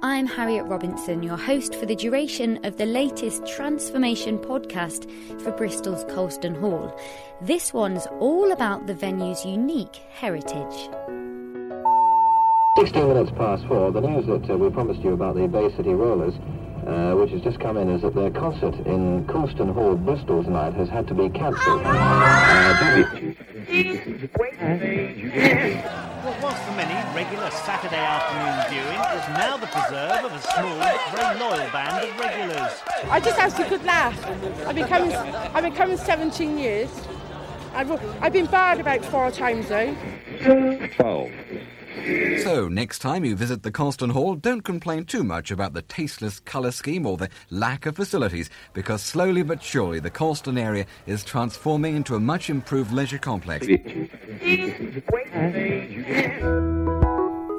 I'm Harriet Robinson, your host for the duration of the latest Transformation podcast for Bristol's Colston Hall. This one's all about the venue's unique heritage. 16 minutes past four, the news that uh, we promised you about the Bay City Rollers, uh, which has just come in, is that their concert in Colston Hall, Bristol tonight has had to be cancelled. Uh, What was for many regular Saturday afternoon viewing is now the preserve of a small but very loyal band of regulars. I just have a good laugh. I've been coming, I've been coming 17 years. I've, I've been barred about four times though. 12. So, next time you visit the Colston Hall, don't complain too much about the tasteless colour scheme or the lack of facilities, because slowly but surely the Colston area is transforming into a much improved leisure complex.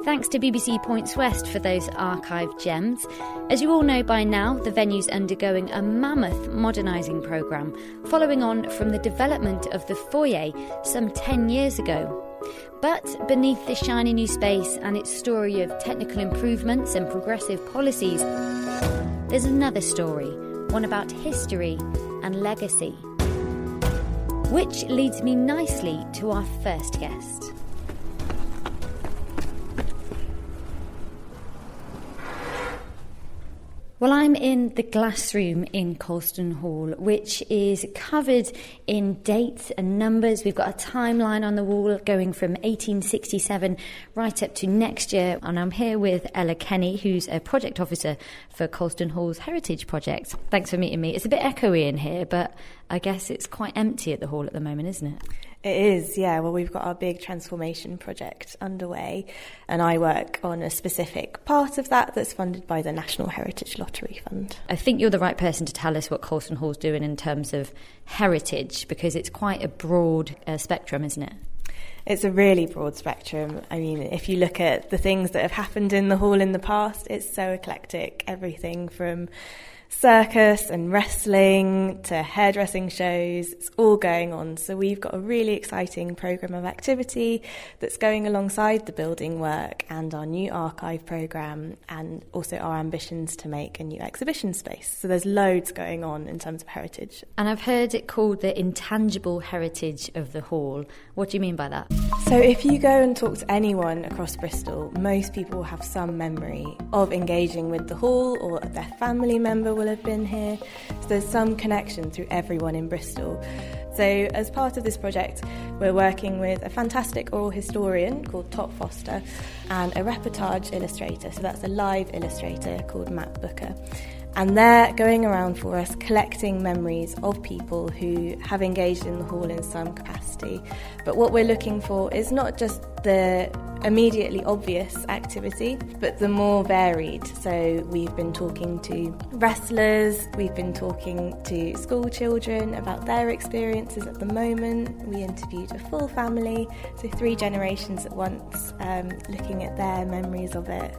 Thanks to BBC Points West for those archived gems. As you all know by now, the venue's undergoing a mammoth modernising programme, following on from the development of the foyer some 10 years ago. But beneath this shiny new space and its story of technical improvements and progressive policies, there's another story, one about history and legacy. Which leads me nicely to our first guest. Well, I'm in the glass room in Colston Hall, which is covered in dates and numbers. We've got a timeline on the wall going from 1867 right up to next year. And I'm here with Ella Kenny, who's a project officer for Colston Hall's Heritage Project. Thanks for meeting me. It's a bit echoey in here, but I guess it's quite empty at the hall at the moment, isn't it? It is, yeah. Well, we've got our big transformation project underway, and I work on a specific part of that that's funded by the National Heritage Lottery Fund. I think you're the right person to tell us what Colston Hall's doing in terms of heritage because it's quite a broad uh, spectrum, isn't it? It's a really broad spectrum. I mean, if you look at the things that have happened in the hall in the past, it's so eclectic. Everything from circus and wrestling to hairdressing shows. It's all going on. So we've got a really exciting programme of activity that's going alongside the building work and our new archive programme and also our ambitions to make a new exhibition space. So there's loads going on in terms of heritage. And I've heard it called the intangible heritage of the hall. What do you mean by that? So if you go and talk to anyone across Bristol, most people have some memory of engaging with the hall or their family member will have been here. So there's some connection through everyone in Bristol. So, as part of this project, we're working with a fantastic oral historian called Top Foster and a reportage illustrator. So, that's a live illustrator called Matt Booker. And they're going around for us collecting memories of people who have engaged in the hall in some capacity. But what we're looking for is not just the immediately obvious activity, but the more varied. So we've been talking to wrestlers, we've been talking to school children about their experiences at the moment. We interviewed a full family, so three generations at once, um, looking at their memories of it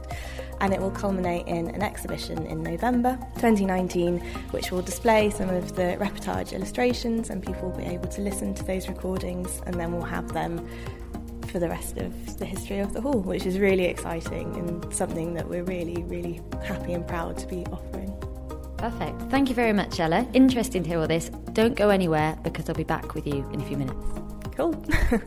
and it will culminate in an exhibition in November 2019, which will display some of the reportage illustrations, and people will be able to listen to those recordings, and then we'll have them for the rest of the history of the hall, which is really exciting and something that we're really, really happy and proud to be offering. Perfect. Thank you very much, Ella. Interesting to hear all this. Don't go anywhere because I'll be back with you in a few minutes. Cool.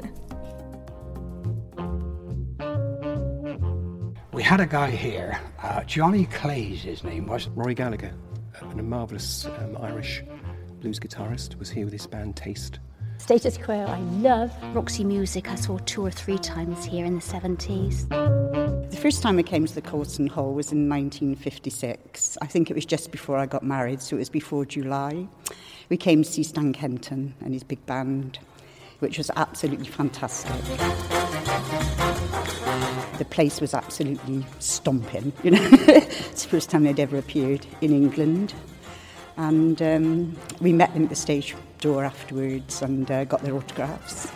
We had a guy here, uh, Johnny Clay's his name was. Rory Gallagher, a marvellous um, Irish blues guitarist, was here with his band Taste. Status Quo, I love. Roxy Music, I saw two or three times here in the 70s. The first time I came to the Colston Hall was in 1956. I think it was just before I got married, so it was before July. We came to see Stan Kenton and his big band, which was absolutely fantastic the place was absolutely stomping. You know, it's the first time they'd ever appeared in England, and um, we met them at the stage door afterwards and uh, got their autographs.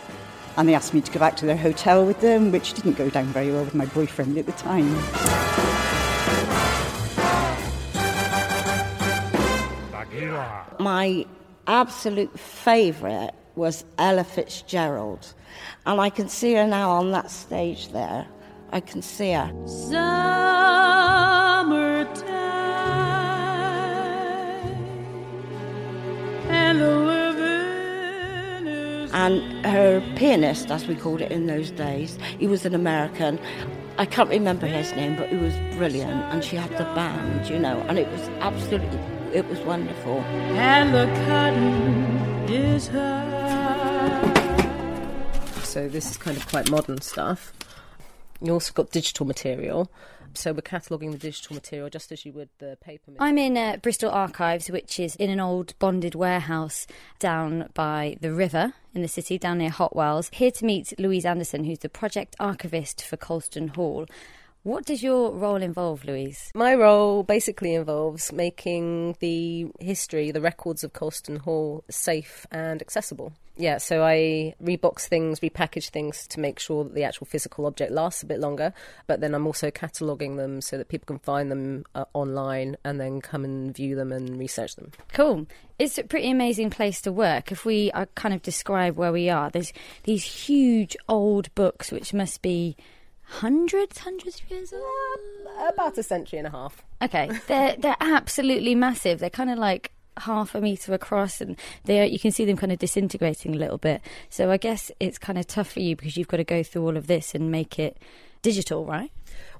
And they asked me to go back to their hotel with them, which didn't go down very well with my boyfriend at the time. My absolute favourite was Ella Fitzgerald, and I can see her now on that stage there. I can see her. Summer And her pianist, as we called it in those days, he was an American. I can't remember his name, but he was brilliant. And she had the band, you know, and it was absolutely, it was wonderful. And the curtain is high. So this is kind of quite modern stuff. You also got digital material. So we're cataloguing the digital material just as you would the paper material. I'm in uh, Bristol Archives, which is in an old bonded warehouse down by the river in the city, down near Hotwells. Here to meet Louise Anderson, who's the project archivist for Colston Hall. What does your role involve, Louise? My role basically involves making the history, the records of Colston Hall safe and accessible. Yeah, so I rebox things, repackage things to make sure that the actual physical object lasts a bit longer. But then I'm also cataloguing them so that people can find them uh, online and then come and view them and research them. Cool. It's a pretty amazing place to work. If we uh, kind of describe where we are, there's these huge old books which must be hundreds, hundreds of years old. About a century and a half. Okay, they're they're absolutely massive. They're kind of like half a meter across, and they you can see them kind of disintegrating a little bit. So I guess it's kind of tough for you because you've got to go through all of this and make it digital, right?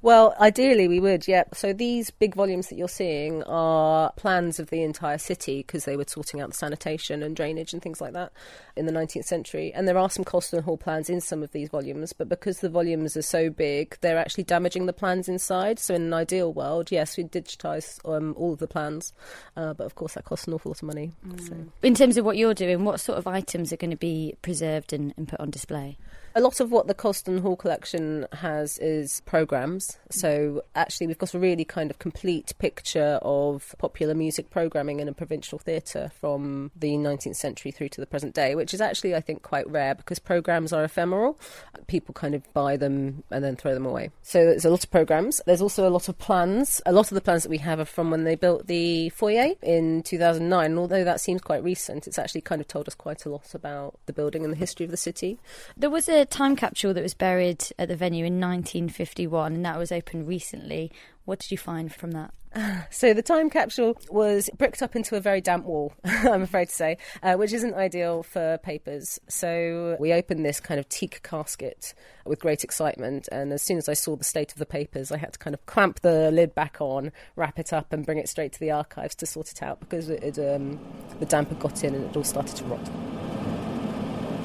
Well, ideally we would, yeah. So these big volumes that you're seeing are plans of the entire city because they were sorting out the sanitation and drainage and things like that in the 19th century. And there are some Colston Hall plans in some of these volumes, but because the volumes are so big, they're actually damaging the plans inside. So in an ideal world, yes, we'd digitise um, all of the plans, uh, but of course that costs an awful lot of money. Mm. So. In terms of what you're doing, what sort of items are going to be preserved and, and put on display? A lot of what the Colston Hall collection has is programmes. So actually, we've got a really kind of complete picture of popular music programming in a provincial theatre from the 19th century through to the present day, which is actually, I think, quite rare because programmes are ephemeral. People kind of buy them and then throw them away. So there's a lot of programmes. There's also a lot of plans. A lot of the plans that we have are from when they built the foyer in 2009. And although that seems quite recent, it's actually kind of told us quite a lot about the building and the history of the city. There was a time capsule that was buried at the venue in 1951, and that was opened recently. What did you find from that? So the time capsule was bricked up into a very damp wall, I'm afraid to say, uh, which isn't ideal for papers. So we opened this kind of teak casket with great excitement, and as soon as I saw the state of the papers, I had to kind of clamp the lid back on, wrap it up, and bring it straight to the archives to sort it out because it, um, the damp had got in and it all started to rot.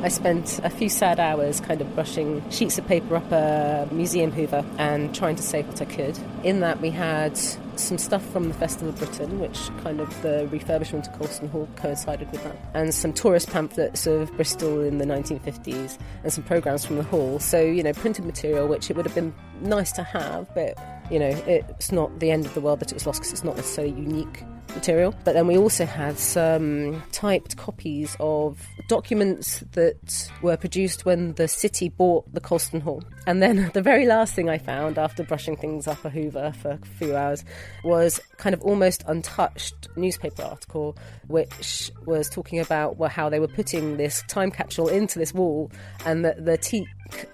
I spent a few sad hours kind of brushing sheets of paper up a museum hoover and trying to save what I could. In that, we had some stuff from the Festival of Britain, which kind of the refurbishment of Colston Hall coincided with that, and some tourist pamphlets of Bristol in the 1950s, and some programmes from the hall. So, you know, printed material, which it would have been nice to have, but, you know, it's not the end of the world that it was lost because it's not necessarily unique material. But then we also had some typed copies of documents that were produced when the city bought the Colston Hall. And then the very last thing I found after brushing things up a Hoover for a few hours was kind of almost untouched newspaper article which was talking about how they were putting this time capsule into this wall and that the teak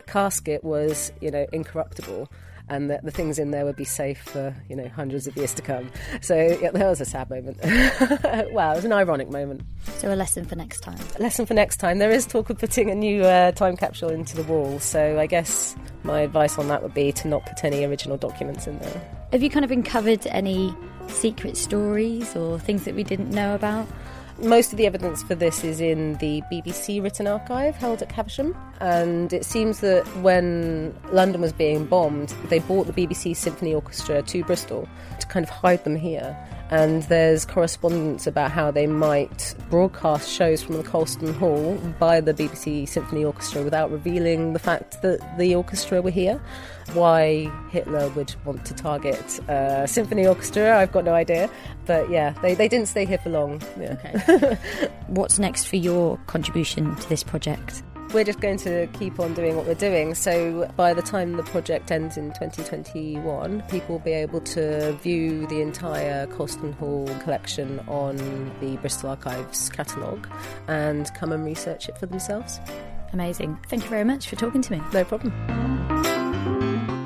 casket was, you know, incorruptible and that the things in there would be safe for you know hundreds of years to come. So yeah, that was a sad moment. wow, it was an ironic moment. So a lesson for next time. A lesson for next time. There is talk of putting a new uh, time capsule into the wall. So I guess my advice on that would be to not put any original documents in there. Have you kind of uncovered any secret stories or things that we didn't know about? Most of the evidence for this is in the BBC written archive held at Caversham, and it seems that when London was being bombed, they brought the BBC Symphony Orchestra to Bristol to kind of hide them here. And there's correspondence about how they might broadcast shows from the Colston Hall by the BBC Symphony Orchestra without revealing the fact that the orchestra were here. Why Hitler would want to target a symphony orchestra, I've got no idea. But yeah, they, they didn't stay here for long. Yeah. Okay. What's next for your contribution to this project? We're just going to keep on doing what we're doing. So by the time the project ends in 2021, people will be able to view the entire Colston Hall collection on the Bristol Archives catalogue and come and research it for themselves. Amazing. Thank you very much for talking to me. No problem.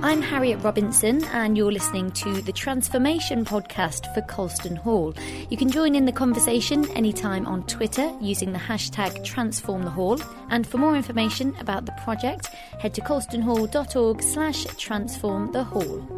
I'm Harriet Robinson, and you're listening to the Transformation podcast for Colston Hall. You can join in the conversation anytime on Twitter using the hashtag TransformTheHall. And for more information about the project, head to colstonhall.org slash transformthehall.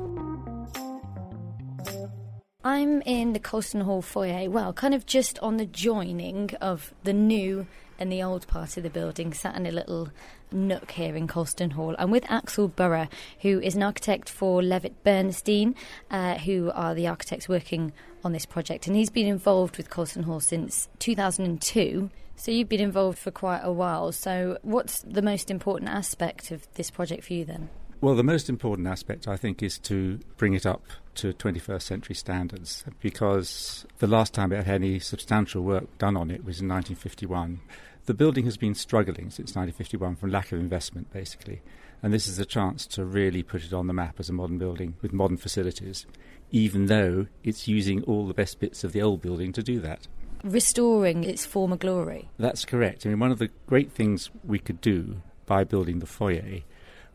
I'm in the Colston Hall foyer, well, kind of just on the joining of the new and the old part of the building, sat in a little nook here in Colston Hall. I'm with Axel Burrer, who is an architect for Levitt Bernstein, uh, who are the architects working on this project. And he's been involved with Colston Hall since 2002. So you've been involved for quite a while. So, what's the most important aspect of this project for you then? Well, the most important aspect, I think, is to bring it up to 21st century standards because the last time it had any substantial work done on it was in 1951. The building has been struggling since 1951 from lack of investment, basically, and this is a chance to really put it on the map as a modern building with modern facilities, even though it's using all the best bits of the old building to do that. Restoring its former glory. That's correct. I mean, one of the great things we could do by building the foyer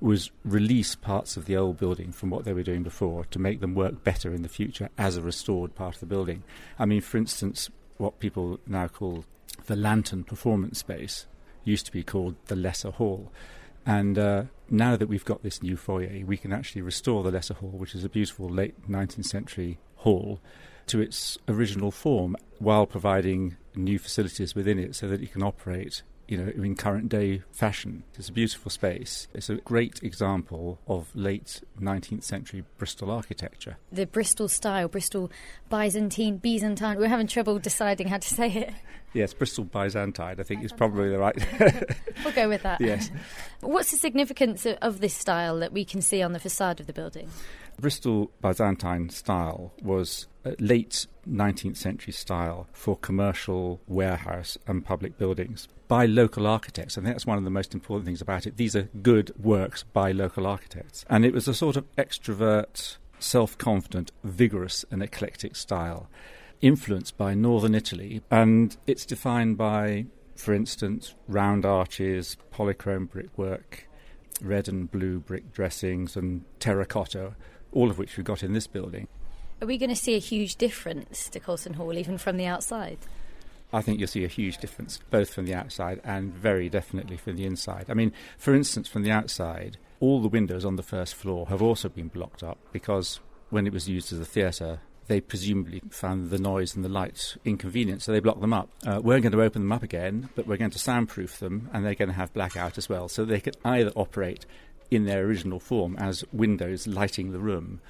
was release parts of the old building from what they were doing before to make them work better in the future as a restored part of the building. I mean, for instance, what people now call the Lantern Performance Space used to be called the Lesser Hall. And uh, now that we've got this new foyer, we can actually restore the Lesser Hall, which is a beautiful late 19th century hall, to its original form while providing new facilities within it so that it can operate you know, in current day fashion. It's a beautiful space. It's a great example of late 19th century Bristol architecture. The Bristol style, Bristol Byzantine, Byzantine. We're having trouble deciding how to say it. Yes, Bristol Byzantine, I think is probably the right. we'll go with that. Yes. What's the significance of this style that we can see on the facade of the building? Bristol Byzantine style was a late 19th century style for commercial warehouse and public buildings by local architects. I think that's one of the most important things about it. These are good works by local architects. And it was a sort of extrovert, self confident, vigorous, and eclectic style, influenced by northern Italy. And it's defined by, for instance, round arches, polychrome brickwork, red and blue brick dressings, and terracotta, all of which we've got in this building. Are we going to see a huge difference to Colston Hall, even from the outside? I think you'll see a huge difference, both from the outside and very definitely from the inside. I mean, for instance, from the outside, all the windows on the first floor have also been blocked up because when it was used as a theatre, they presumably found the noise and the light inconvenient, so they blocked them up. Uh, we're going to open them up again, but we're going to soundproof them, and they're going to have blackout as well, so they could either operate in their original form as windows lighting the room,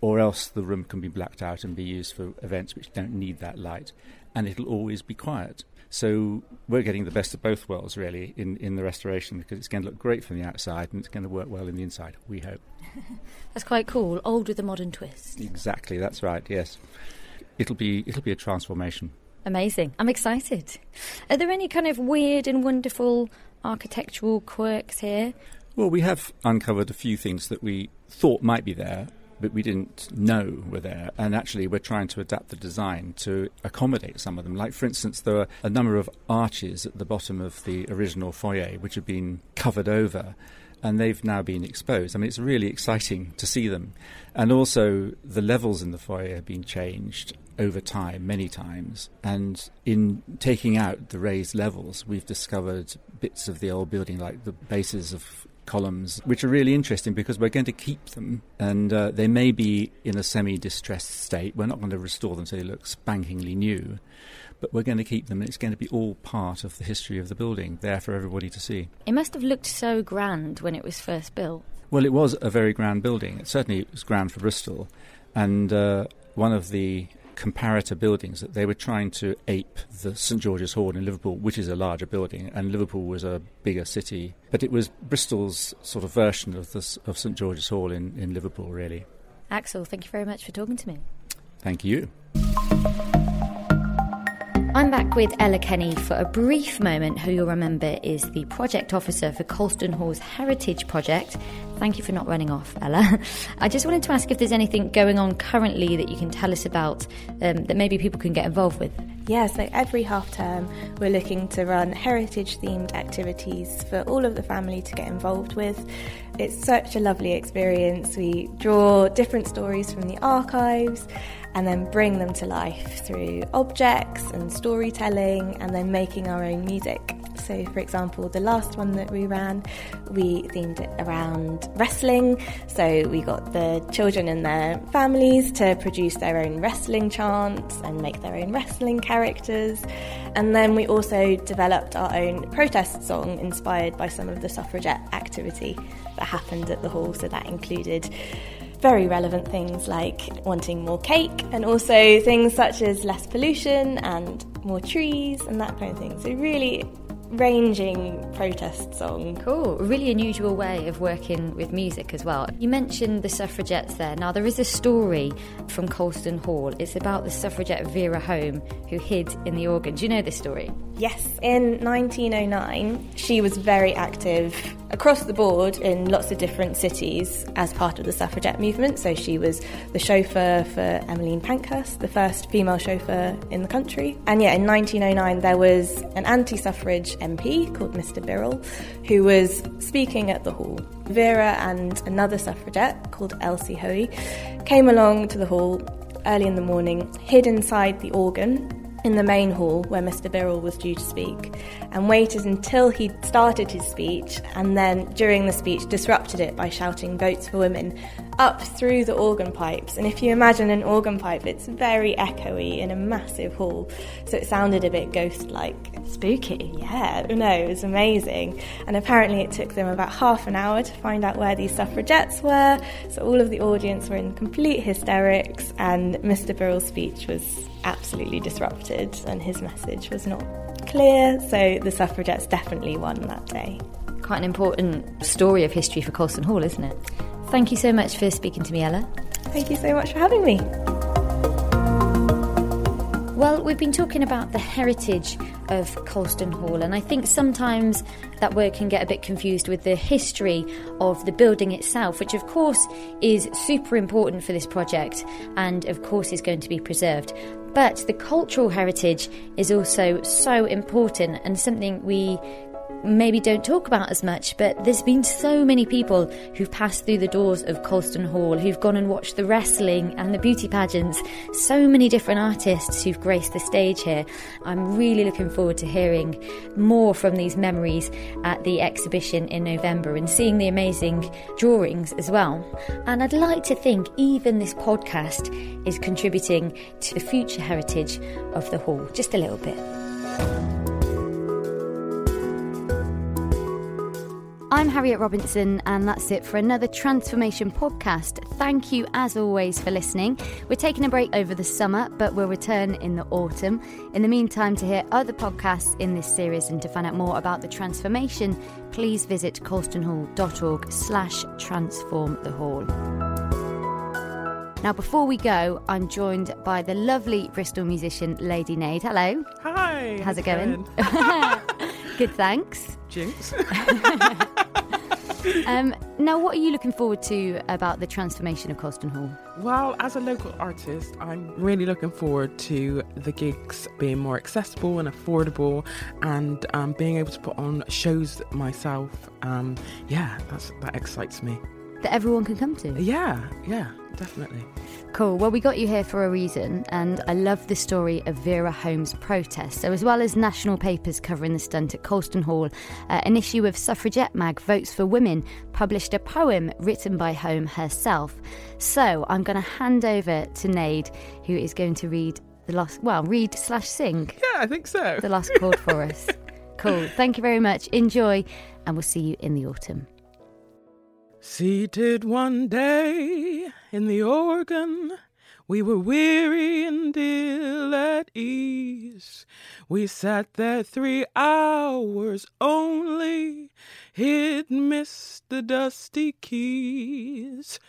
or else the room can be blacked out and be used for events which don't need that light and it'll always be quiet. So we're getting the best of both worlds, really, in, in the restoration because it's going to look great from the outside and it's going to work well in the inside, we hope. that's quite cool. Old with a modern twist. Exactly, that's right, yes. It'll be, it'll be a transformation. Amazing. I'm excited. Are there any kind of weird and wonderful architectural quirks here? Well, we have uncovered a few things that we thought might be there but we didn't know were there. And actually, we're trying to adapt the design to accommodate some of them. Like, for instance, there are a number of arches at the bottom of the original foyer which have been covered over. And they've now been exposed. I mean, it's really exciting to see them. And also, the levels in the foyer have been changed over time, many times. And in taking out the raised levels, we've discovered bits of the old building, like the bases of columns, which are really interesting because we're going to keep them and uh, they may be in a semi distressed state. We're not going to restore them so they look spankingly new, but we're going to keep them and it's going to be all part of the history of the building, there for everybody to see. It must have looked so grand when it was first built. Well, it was a very grand building. It certainly was grand for Bristol. And uh, one of the comparator buildings that they were trying to ape the St George's Hall in Liverpool, which is a larger building, and Liverpool was a bigger city. But it was Bristol's sort of version of this, of St George's Hall in, in Liverpool, really. Axel, thank you very much for talking to me. Thank you. I'm back with Ella Kenny for a brief moment, who you'll remember is the project officer for Colston Hall's Heritage Project, Thank you for not running off, Ella. I just wanted to ask if there's anything going on currently that you can tell us about um, that maybe people can get involved with. Yeah, so every half term we're looking to run heritage themed activities for all of the family to get involved with. It's such a lovely experience. We draw different stories from the archives and then bring them to life through objects and storytelling and then making our own music. So, for example, the last one that we ran, we themed it around wrestling. So, we got the children and their families to produce their own wrestling chants and make their own wrestling characters. And then we also developed our own protest song inspired by some of the suffragette activity that happened at the hall. So, that included very relevant things like wanting more cake and also things such as less pollution and more trees and that kind of thing. So, really ranging protest song. Cool. Really unusual way of working with music as well. You mentioned the suffragettes there. Now, there is a story from Colston Hall. It's about the suffragette Vera Holme who hid in the organ. Do you know this story? Yes. In 1909, she was very active across the board in lots of different cities as part of the suffragette movement. So she was the chauffeur for Emmeline Pankhurst, the first female chauffeur in the country. And yeah, in 1909, there was an anti suffrage MP called Mr. Birrell who was speaking at the hall. Vera and another suffragette called Elsie Howey came along to the hall early in the morning, hid inside the organ in the main hall where Mr. Birrell was due to speak and waited until he started his speech and then during the speech disrupted it by shouting votes for women up through the organ pipes and if you imagine an organ pipe it's very echoey in a massive hall so it sounded a bit ghost like spooky yeah no it was amazing and apparently it took them about half an hour to find out where these suffragettes were so all of the audience were in complete hysterics and Mr. Birrell's speech was absolutely disrupted and his message was not clear, so the suffragettes definitely won that day. Quite an important story of history for Colston Hall, isn't it? Thank you so much for speaking to me, Ella. Thank you so much for having me. Well, we've been talking about the heritage of Colston Hall, and I think sometimes that word can get a bit confused with the history of the building itself, which of course is super important for this project and of course is going to be preserved. But the cultural heritage is also so important and something we maybe don't talk about as much, but there's been so many people who've passed through the doors of Colston Hall, who've gone and watched the wrestling and the beauty pageants, so many different artists who've graced the stage here. I'm really looking forward to hearing more from these memories at the exhibition in November and seeing the amazing drawings as well. And I'd like to think even this podcast is contributing to the future heritage of the hall, just a little bit. I'm Harriet Robinson, and that's it for another Transformation podcast. Thank you, as always, for listening. We're taking a break over the summer, but we'll return in the autumn. In the meantime, to hear other podcasts in this series and to find out more about the transformation, please visit colstonhall.org slash transform the hall. Now, before we go, I'm joined by the lovely Bristol musician Lady Nade. Hello. Hi. How's it going? Good, thanks. Jinx. um, now, what are you looking forward to about the transformation of Colston Hall? Well, as a local artist, I'm really looking forward to the gigs being more accessible and affordable, and um, being able to put on shows myself. Um, yeah, that's that excites me. That everyone can come to. Yeah, yeah, definitely. Cool. Well, we got you here for a reason, and I love the story of Vera Holme's protest. So, as well as national papers covering the stunt at Colston Hall, uh, an issue of Suffragette Mag Votes for Women published a poem written by Home herself. So, I'm going to hand over to Nade, who is going to read the last, well, read slash sing. Yeah, I think so. The last chord for us. Cool. Thank you very much. Enjoy, and we'll see you in the autumn. Seated one day in the organ, we were weary and ill at ease. We sat there three hours only, hid missed the dusty keys.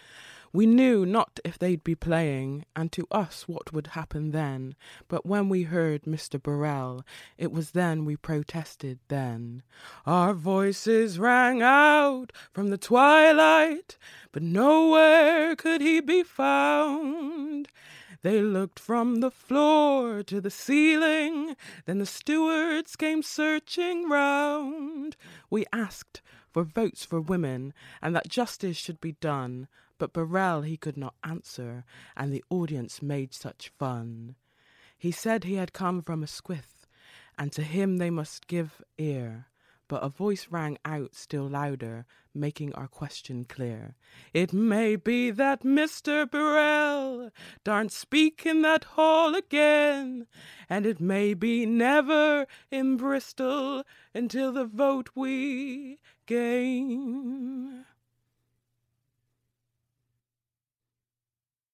We knew not if they'd be playing, and to us what would happen then. But when we heard Mr. Birrell, it was then we protested then. Our voices rang out from the twilight, but nowhere could he be found. They looked from the floor to the ceiling, then the stewards came searching round. We asked for votes for women and that justice should be done, but Birrell he could not answer, and the audience made such fun. He said he had come from Asquith, and to him they must give ear. But a voice rang out still louder, making our question clear. It may be that Mr. Birrell daren't speak in that hall again, and it may be never in Bristol until the vote we gain.